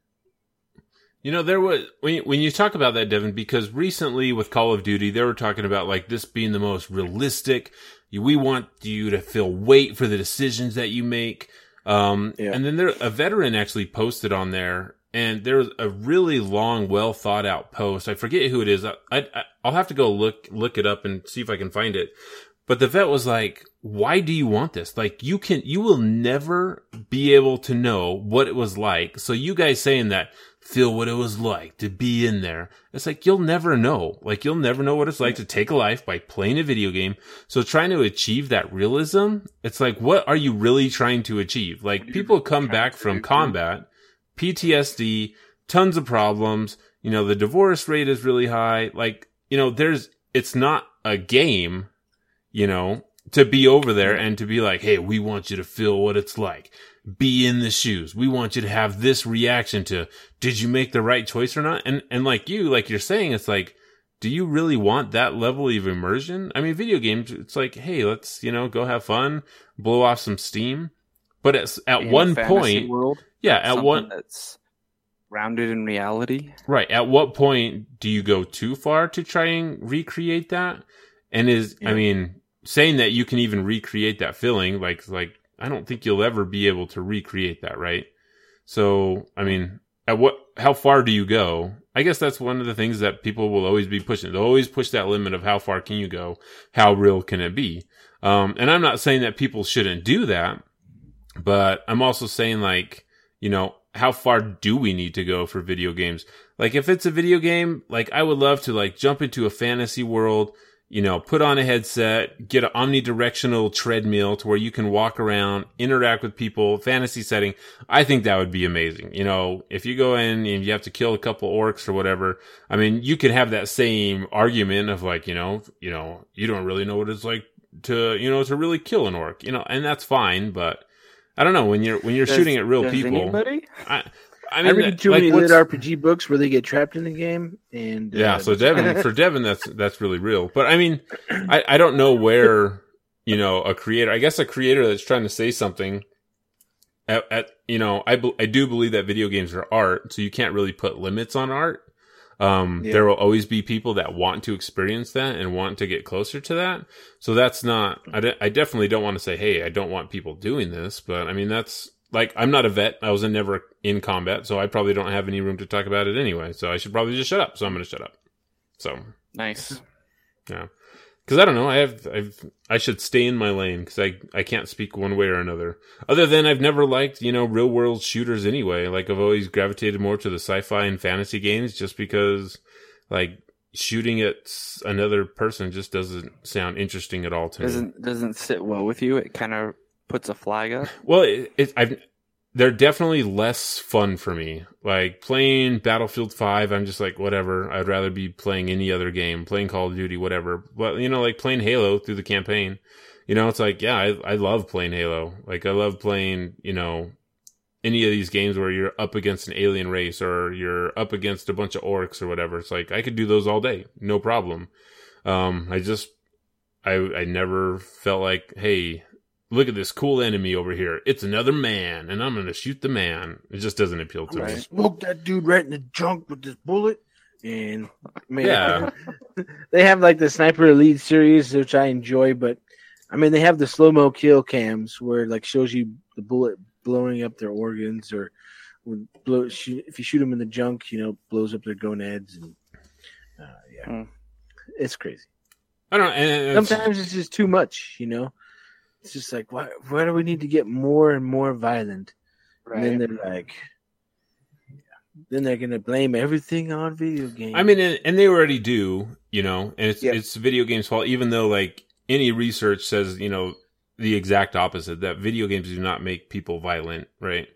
You know, there was when you, when you talk about that, Devin, because recently with Call of Duty, they were talking about like this being the most realistic. We want you to feel weight for the decisions that you make. Um, Yeah. and then there, a veteran actually posted on there, and there was a really long, well thought out post. I forget who it is. I, I, I'll have to go look look it up and see if I can find it. But the vet was like, why do you want this? Like you can, you will never be able to know what it was like. So you guys saying that, feel what it was like to be in there. It's like, you'll never know. Like you'll never know what it's like to take a life by playing a video game. So trying to achieve that realism, it's like, what are you really trying to achieve? Like people come back from combat, PTSD, tons of problems. You know, the divorce rate is really high. Like, you know, there's, it's not a game you know, to be over there and to be like, hey, we want you to feel what it's like. Be in the shoes. We want you to have this reaction to, did you make the right choice or not? And, and like you, like you're saying, it's like, do you really want that level of immersion? I mean, video games, it's like, hey, let's, you know, go have fun, blow off some steam. But at, at In one point, world, yeah, at something one, that's grounded in reality. Right. At what point do you go too far to try and recreate that? And is, I mean, saying that you can even recreate that feeling, like, like, I don't think you'll ever be able to recreate that, right? So, I mean, at what, how far do you go? I guess that's one of the things that people will always be pushing. They'll always push that limit of how far can you go? How real can it be? Um, and I'm not saying that people shouldn't do that, but I'm also saying like, you know, how far do we need to go for video games? Like if it's a video game, like I would love to like jump into a fantasy world, you know, put on a headset, get an omnidirectional treadmill to where you can walk around, interact with people, fantasy setting. I think that would be amazing. You know, if you go in and you have to kill a couple orcs or whatever, I mean, you could have that same argument of like, you know, you know, you don't really know what it's like to, you know, to really kill an orc, you know, and that's fine, but I don't know when you're when you're Does- shooting at real does people. Anybody? I, I I, mean, read too like, many what's- lit RPG books where they get trapped in the game, and Yeah, uh, so Devin <laughs> for Devin that's that's really real. But I mean, I, I don't know where, you know, a creator I guess a creator that's trying to say something at, at you know, I I do believe that video games are art, so you can't really put limits on art. Um Yeah. there will always be people that want to experience that and want to get closer to that. So that's not I, de- I definitely don't want to say, "Hey, I don't want people doing this," but I mean, that's like I'm not a vet. I was never in combat, so I probably don't have any room to talk about it anyway. So I should probably just shut up. So I'm going to shut up. So, Nice. Because I don't know, I have, I've, I should stay in my lane because I, I can't speak one way or another. Other than I've never liked, you know, real world shooters anyway. Like I've always gravitated more to the sci-fi and fantasy games just because, like, shooting at another person just doesn't sound interesting at all to me. Doesn't doesn't sit well with you. It kind of puts a flag up. Well, it, it, I've they're definitely less fun for me. Like playing Battlefield Five, I'm just like whatever. I'd rather be playing any other game, playing Call of Duty, whatever. But you know, like playing Halo through the campaign. You know, it's like yeah, I I love playing Halo. Like I love playing you know any of these games where you're up against an alien race or you're up against a bunch of orcs or whatever. It's like I could do those all day, no problem. Um, I just I I never felt like hey look at this cool enemy over here. It's another man, and I'm gonna shoot the man. It just doesn't appeal to I'm me. gonna smoke that dude right in the junk with this bullet. And man, Yeah. <laughs> they have like the Sniper Elite series, which I enjoy, but I mean they have the slow mo kill cams where it like shows you the bullet blowing up their organs, or when blow shoot, if you shoot them in the junk, you know, blows up their gonads, and uh, yeah, Hmm. it's crazy. I don't. know. And it's- Sometimes it's just too much, you know. It's just like why why do we need to get more and more violent? And then they're like, then they're gonna blame everything on video games. I mean, and, and they already do, you know, and it's Yeah. it's video games' fault. Even though like any research says, you know, the exact opposite that video games do not make people violent, right?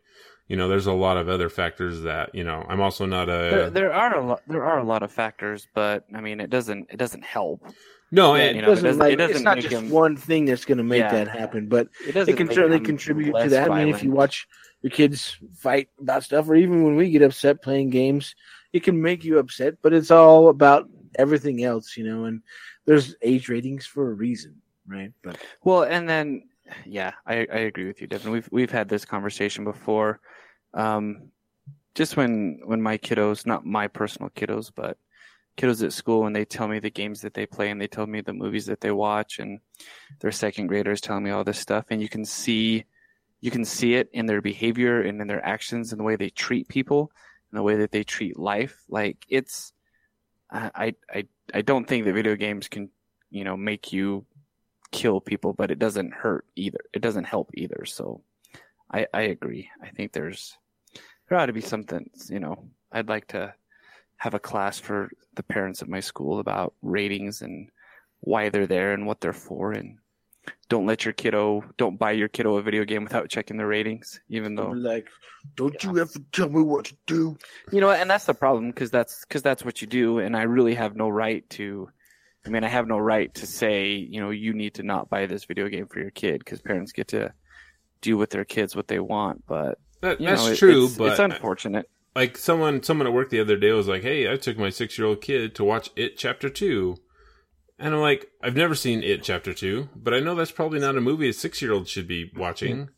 you know, there's a lot of other factors that you know. I'm also not a There, there are a lot. There are a lot of factors, but I mean, it doesn't. It doesn't help. No, it know, doesn't doesn't- like, it doesn't it's not just him- one thing that's going to make Yeah. that happen, but It doesn't. it can certainly contribute to that. I mean, if you watch your kids fight about stuff, or even when we get upset playing games, it can make you upset. But it's all about everything else, you know. And there's age ratings for a reason, right? But Well, and then yeah, I, I agree with you, Devin. We've we've had this conversation before. Um, just when when my kiddos, not my personal kiddos, but kiddos at school, and they tell me the games that they play and they tell me the movies that they watch, and their second graders telling me all this stuff, and you can see you can see it in their behavior and in their actions and the way they treat people and the way that they treat life. Like it's, I I I, don't think that video games can you know make you kill people, but it doesn't hurt either. It doesn't help either. So I, I agree. I think there's there ought to be something. You know, I'd like to have a class for the parents at my school about ratings and why they're there and what they're for, and don't let your kiddo don't buy your kiddo a video game without checking the ratings, even though like, don't you ever tell me what to do? you know, and that's the problem because that's because that's what you do, and I really have no right to. I mean, I have no right to say, you know, you need to not buy this video game for your kid because parents get to do with their kids what they want. But that, you that's know, it- true. It's, but it's unfortunate. Like someone someone at work the other day was like, "Hey, I took my six year old kid to watch It Chapter 2. and I'm like, "I've never seen It Chapter Two, but I know that's probably not a movie a six year old should be watching."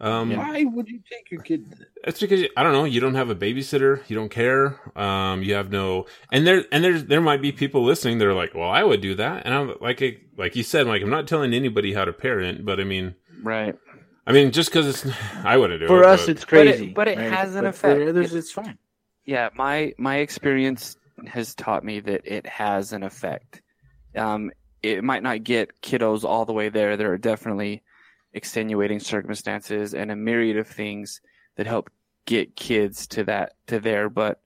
Um, Why would you take your kid? That's because I don't know. You don't have a babysitter. You don't care. Um, you have no, and there and there's there might be people listening. that are like, well, I would do that, and I'm like, I- like you said, like I'm not telling anybody how to parent, but I mean, Right. I mean, just because it's, <laughs> I wouldn't do it For us, but- it's crazy, but it has an But effect. For others, it's fine. Yeah, my my experience has taught me that it has an effect. Um, it might not get kiddos all the way there. There are definitely extenuating circumstances and a myriad of things that help get kids to that to there, but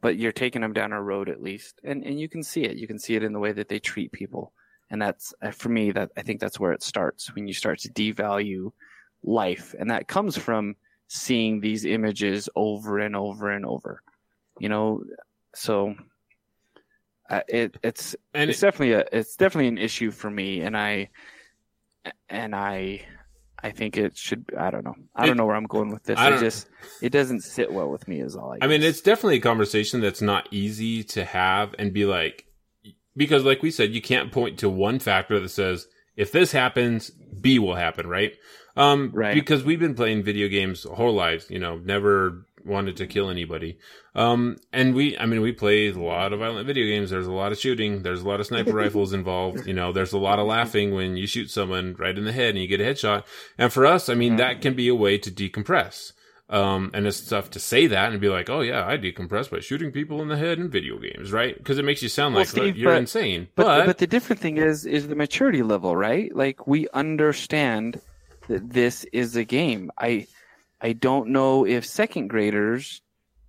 but you're taking them down a road at least, and and you can see it. You can see it in the way that they treat people, and that's uh, for me. That I think that's where it starts when you start to devalue life, and that comes from seeing these images over and over and over. You know, so uh, it it's and it's definitely a it's definitely an issue for me, and I and I I think it should. I don't know. I It- don't know where I'm going with this. I It just it doesn't sit well with me. Is all I. I mean, it's definitely a conversation that's not easy to have and be like, because like we said, you can't point to one factor that says, if this happens, B will happen, right? Um, Right. because we've been playing video games our whole lives, you know, never wanted to kill anybody. Um, and we, I mean, we play a lot of violent video games. There's a lot of shooting. There's a lot of sniper <laughs> rifles involved. You know, there's a lot of laughing when you shoot someone right in the head and you get a headshot. And for us, I mean, that can be a way to decompress. Um, and it's tough to say that and be like, oh yeah, I decompress by shooting people in the head in video games, right? Because it makes you sound Well, like Steve, you're but- insane. But But, the, but the different thing is is the maturity level, right? Like we understand that this is a game. I I don't know if second graders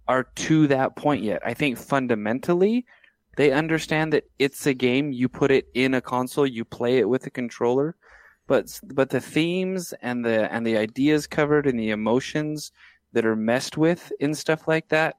are to that point yet. I think fundamentally they understand that it's a game. You put it in a console, you play it with a controller. But but the themes and the and the ideas covered and the emotions that are messed with in stuff like that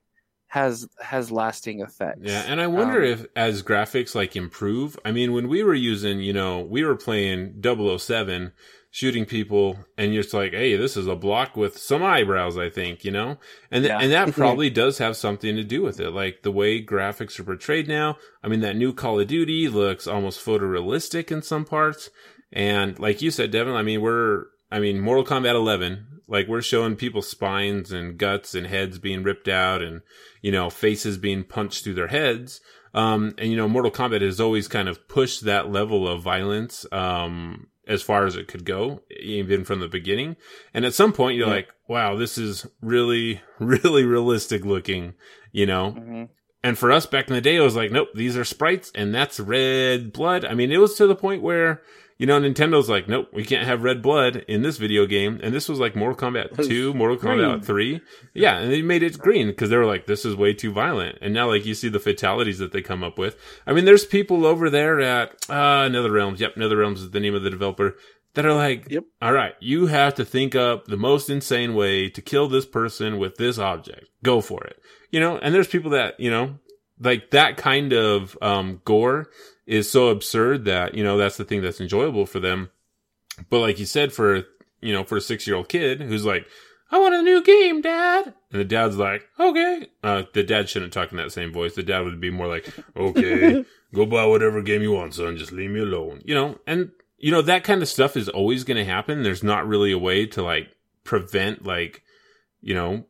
has has lasting effects. yeah, and I wonder Um, if as graphics like improve, I mean, when we were using, you know, we were playing 007, shooting people, and you're just like, hey, this is a block with some eyebrows, I think, you know, and th- Yeah. and that probably does have something to do with it, like the way graphics are portrayed now. I mean, that new Call of Duty looks almost photorealistic in some parts, and like you said, Devin, I mean, we're, I mean, Mortal Kombat 11, like we're showing people spines and guts and heads being ripped out, and you know, faces being punched through their heads. Um, and you know, Mortal Kombat has always kind of pushed that level of violence, um, as far as it could go, even from the beginning. And at some point you're Yeah. like, wow, this is really, <laughs> really realistic looking, you know? mhm. And for us back in the day, it was like, nope, these are sprites and that's red blood. I mean, it was to the point where, you know, Nintendo's like, nope, we can't have red blood in this video game. And this was like Mortal Kombat 2, Mortal green. Kombat 3. Yeah. And they made it green because they were like, this is way too violent. And now, like, you see the fatalities that they come up with. I mean, there's people over there at, uh, NetherRealms. Yep. Nether Realms is the name of the developer. that are like, Yep. all right, you have to think up the most insane way to kill this person with this object. Go for it. You know, and there's people that, you know, like that kind of, um, gore is so absurd that, you know, that's the thing that's enjoyable for them. But like you said, for, you know, for a six year old kid who's like, I want a new game, dad. And the dad's like, okay. Uh, the dad shouldn't talk in that same voice. The dad would be more like, okay, <laughs> go buy whatever game you want, son. Just leave me alone. You know, and you know, that kind of stuff is always going to happen. There's not really a way to like prevent like, you know,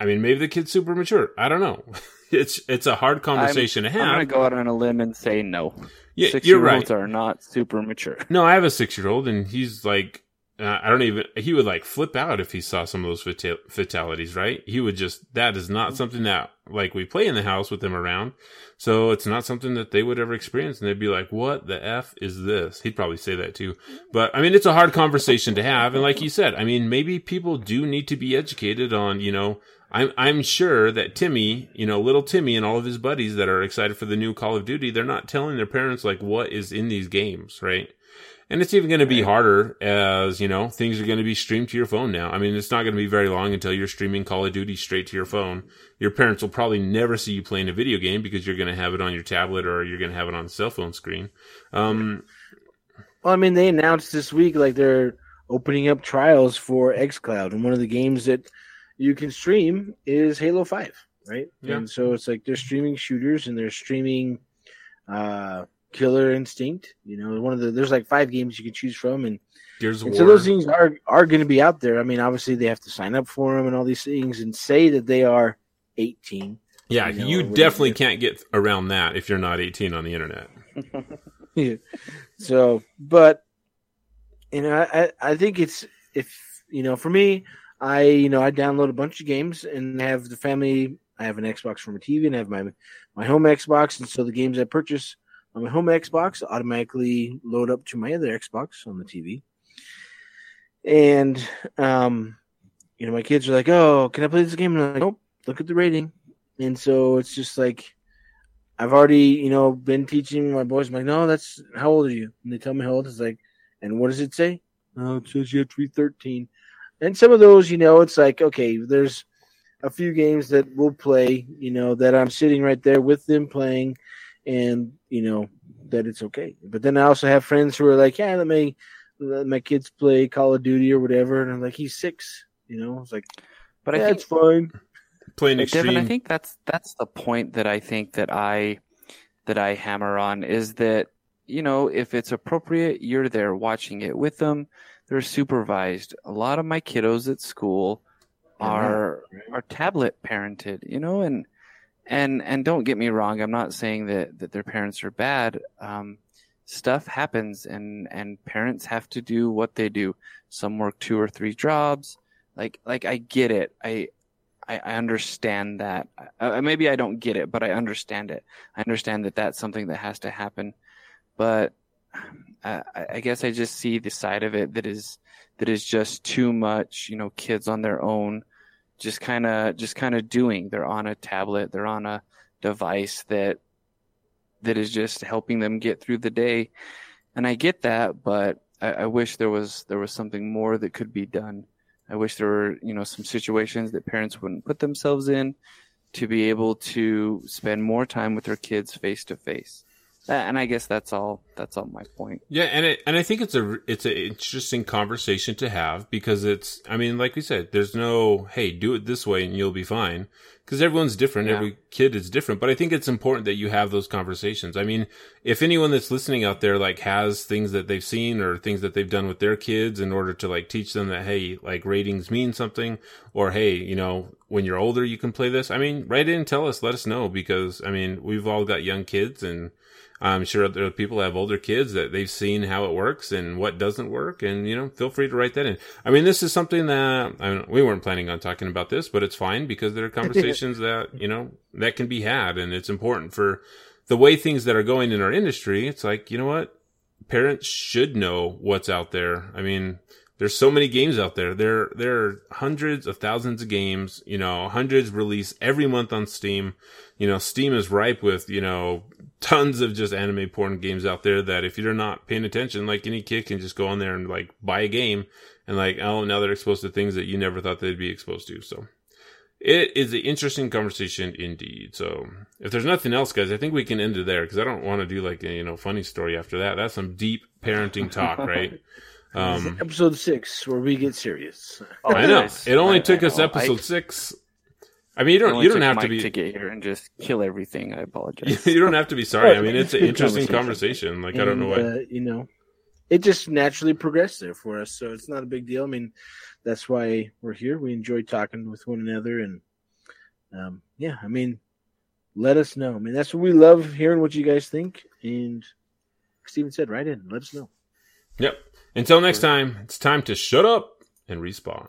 I mean, maybe the kid's super mature. I don't know. <laughs> It's, it's a hard conversation I'm, to have. I'm gonna go out on a limb and say no. yeah, Six you're year right. olds are not super mature. <laughs> No, I have a six year old and he's like, uh, I don't even, he would like flip out if he saw some of those fatal- fatalities, right? He would just, that is not something that like we play in the house with them around. So it's not something that they would ever experience. And they'd be like, what the F is this? He'd probably say that too. But I mean, it's a hard conversation to have. And like you said, I mean, maybe people do need to be educated on, you know, I'm, I'm sure that Timmy, you know, little Timmy and all of his buddies that are excited for the new Call of Duty, they're not telling their parents like what is in these games, right? And it's even going to be harder as, you know, things are going to be streamed to your phone now. I mean, it's not going to be very long until you're streaming Call of Duty straight to your phone. Your parents will probably never see you playing a video game because you're going to have it on your tablet or you're going to have it on the cell phone screen. Um, Well, I mean, they announced this week like they're opening up trials for XCloud, and one of the games that you can stream is Halo Five, right? Yeah. And so it's like they're streaming shooters and they're streaming uh, Killer Instinct. You know, one of the there's like five games you can choose from, and, Gears and War. so those things are are going to be out there. I mean, obviously they have to sign up for them and all these things, and say that they are 18. yeah, you know, you definitely can't get around that if you're not 18 on the internet. Yeah. <laughs> So, but you know, I- I think it's if you know, for me, I you know I download a bunch of games and have the family. I have an Xbox for my TV and I have my my home Xbox, and so the games I purchase on my home Xbox automatically load up to my other Xbox on the TV. And um, you know, my kids are like, "Oh, can I play this game?" And I'm like, "Nope, look at the rating." And so it's just like I've already, you know, been teaching my boys. I'm like, no, that's how old are you? And they tell me how old. It's like, and what does it say? Oh, it says you have to be 13. And some of those, you know, it's like, okay, there's a few games that we'll play, you know, that I'm sitting right there with them playing, and you know that it's okay. But then I also have friends who are like, yeah, let me let my kids play Call of Duty or whatever, and I'm like, he's six, you know. It's like, But yeah, I think it's fine. Playing But extreme. Devin, I think that's that's the point that I think that I that I hammer on is that you know if it's appropriate, you're there watching it with them. They're supervised. A lot of my kiddos at school are are tablet parented, you know, and and and don't get me wrong, I'm not saying that that their parents are bad. Um, stuff happens, and and parents have to do what they do. Some work two or three jobs. Like like I get it. I I, I understand that. Uh, maybe I don't get it, but I understand it. I understand that that's something that has to happen. But I, I guess I just see the side of it that is that is just too much. You know, kids on their own, just kind of just kind of doing. They're on a tablet. They're on a device that that is just helping them get through the day. And I get that, but I, I wish there was there was something more that could be done. I wish there were, you know, some situations that parents wouldn't put themselves in to be able to spend more time with their kids face to face. Uh, and I guess that's all. That's all my point. Yeah, and it, and I think it's a it's an interesting conversation to have because it's I mean like we said there's no hey do it this way and you'll be fine because everyone's different Yeah. every kid is different but I think it's important that you have those conversations. I mean if anyone that's listening out there like has things that they've seen or things that they've done with their kids in order to like teach them that hey like ratings mean something or hey you know when you're older you can play this. I mean write in tell us let us know because I mean we've all got young kids and I'm sure other people have older kids that they've seen how it works and what doesn't work. And, you know, feel free to write that in. I mean, this is something that I don't, we weren't planning on talking about this, but it's fine because there are <laughs> conversations that, you know, that can be had. And it's important for the way things that are going in our industry. It's like, you know what? Parents should know what's out there. I mean, there's so many games out there. There there are hundreds of thousands of games. You know, hundreds release every month on Steam. You know, Steam is ripe with you know tons of just anime porn games out there that if you're not paying attention, like any kid can just go on there and like buy a game and like oh now they're exposed to things that you never thought they'd be exposed to. So it is an interesting conversation indeed. So if there's nothing else, guys, I think we can end it there because I don't want to do like a you know funny story after that. That's some deep parenting talk, <laughs> right? Um, episode six where we get serious. Oh, I know. It only I, took I us episode I, six. I mean, you don't. You don't have Mike to be to get here and just kill everything. I apologize. <laughs> you don't have to be sorry. I mean, it's an <laughs> interesting conversation. Like and, I don't know what uh, you know. It just naturally progressed there for us, so it's not a big deal. I mean, that's why we're here. We enjoy talking with one another, and um, yeah, I mean, let us know. I mean, that's what we love hearing what you guys think. And Steven said, write in, let us know. Yep. Until next time, it's time to shut up and respawn.